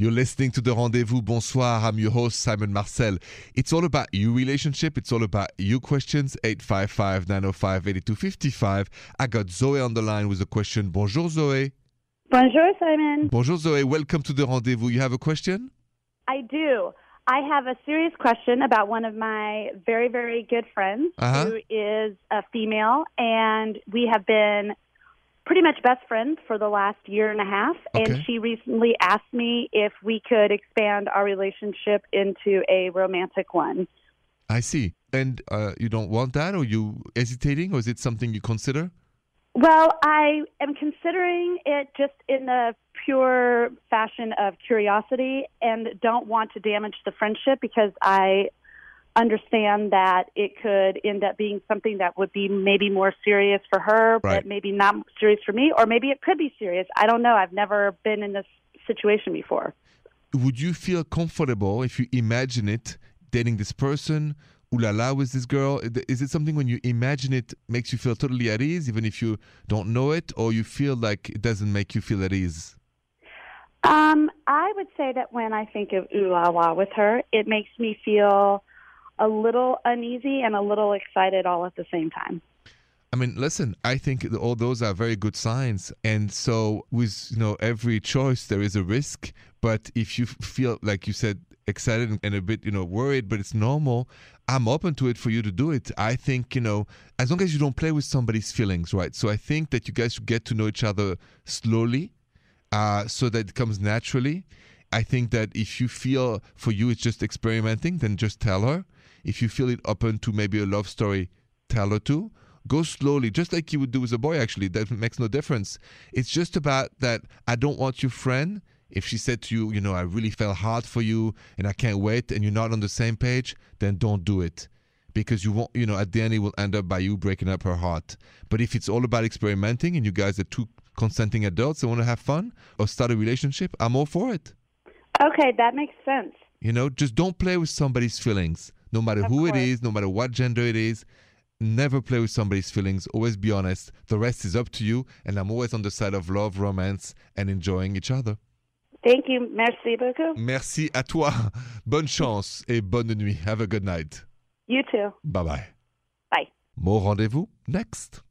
You're listening to The Rendezvous. Bonsoir. I'm your host, Simon Marcel. It's all about your relationship. It's all about your questions. 855 905 8255. I got Zoe on the line with a question. Bonjour, Zoe. Bonjour, Simon. Bonjour, Zoe. Welcome to The Rendezvous. You have a question? I do. I have a serious question about one of my very, very good friends Uh-huh. who is a female, and we have been pretty much best friends for the last year and a half. Okay. And she recently asked me if we could expand our relationship into a romantic one. I see. And uh, you don't want that, or you hesitating, or is it something you consider? Well, I am considering it just in the pure fashion of curiosity and don't want to damage the friendship because I understand that it could end up being something that would be maybe more serious for her, Right. but maybe not serious for me, or maybe it could be serious. I don't know. I've never been in this situation before. Would you feel comfortable if you imagine it dating this person? Ooh la la with this girl? Is it something when you imagine it makes you feel totally at ease, even if you don't know it, or you feel like it doesn't make you feel at ease? Um, I would say that when I think of ooh la la with her, it makes me feel a little uneasy and a little excited all at the same time. I mean, listen, I think all those are very good signs. And so with, you know, every choice there is a risk, but if you feel like you said excited and a bit, you know, worried, but it's normal, I'm open to it for you to do it. I think, you know, as long as you don't play with somebody's feelings, right? So I think that you guys should get to know each other slowly uh, so that it comes naturally. I think that if you feel for you it's just experimenting, then just tell her. If you feel it open to maybe a love story, tell her to. Go slowly, just like you would do with a boy, actually. That makes no difference. It's just about that I don't want your friend. If she said to you, you know, I really fell hard for you and I can't wait, and you're not on the same page, then don't do it because you won't, you know, at the end it will end up by you breaking up her heart. But if it's all about experimenting and you guys are two consenting adults and want to have fun or start a relationship, I'm all for it. Okay, that makes sense. You know, just don't play with somebody's feelings, no matter Of who it course. is, no matter what gender it is. Never play with somebody's feelings. Always be honest. The rest is up to you. And I'm always on the side of love, romance, and enjoying each other. Thank you. Merci beaucoup. Merci à toi. Bonne chance et bonne nuit. Have a good night. You too. Bye bye. Bye. More rendezvous next.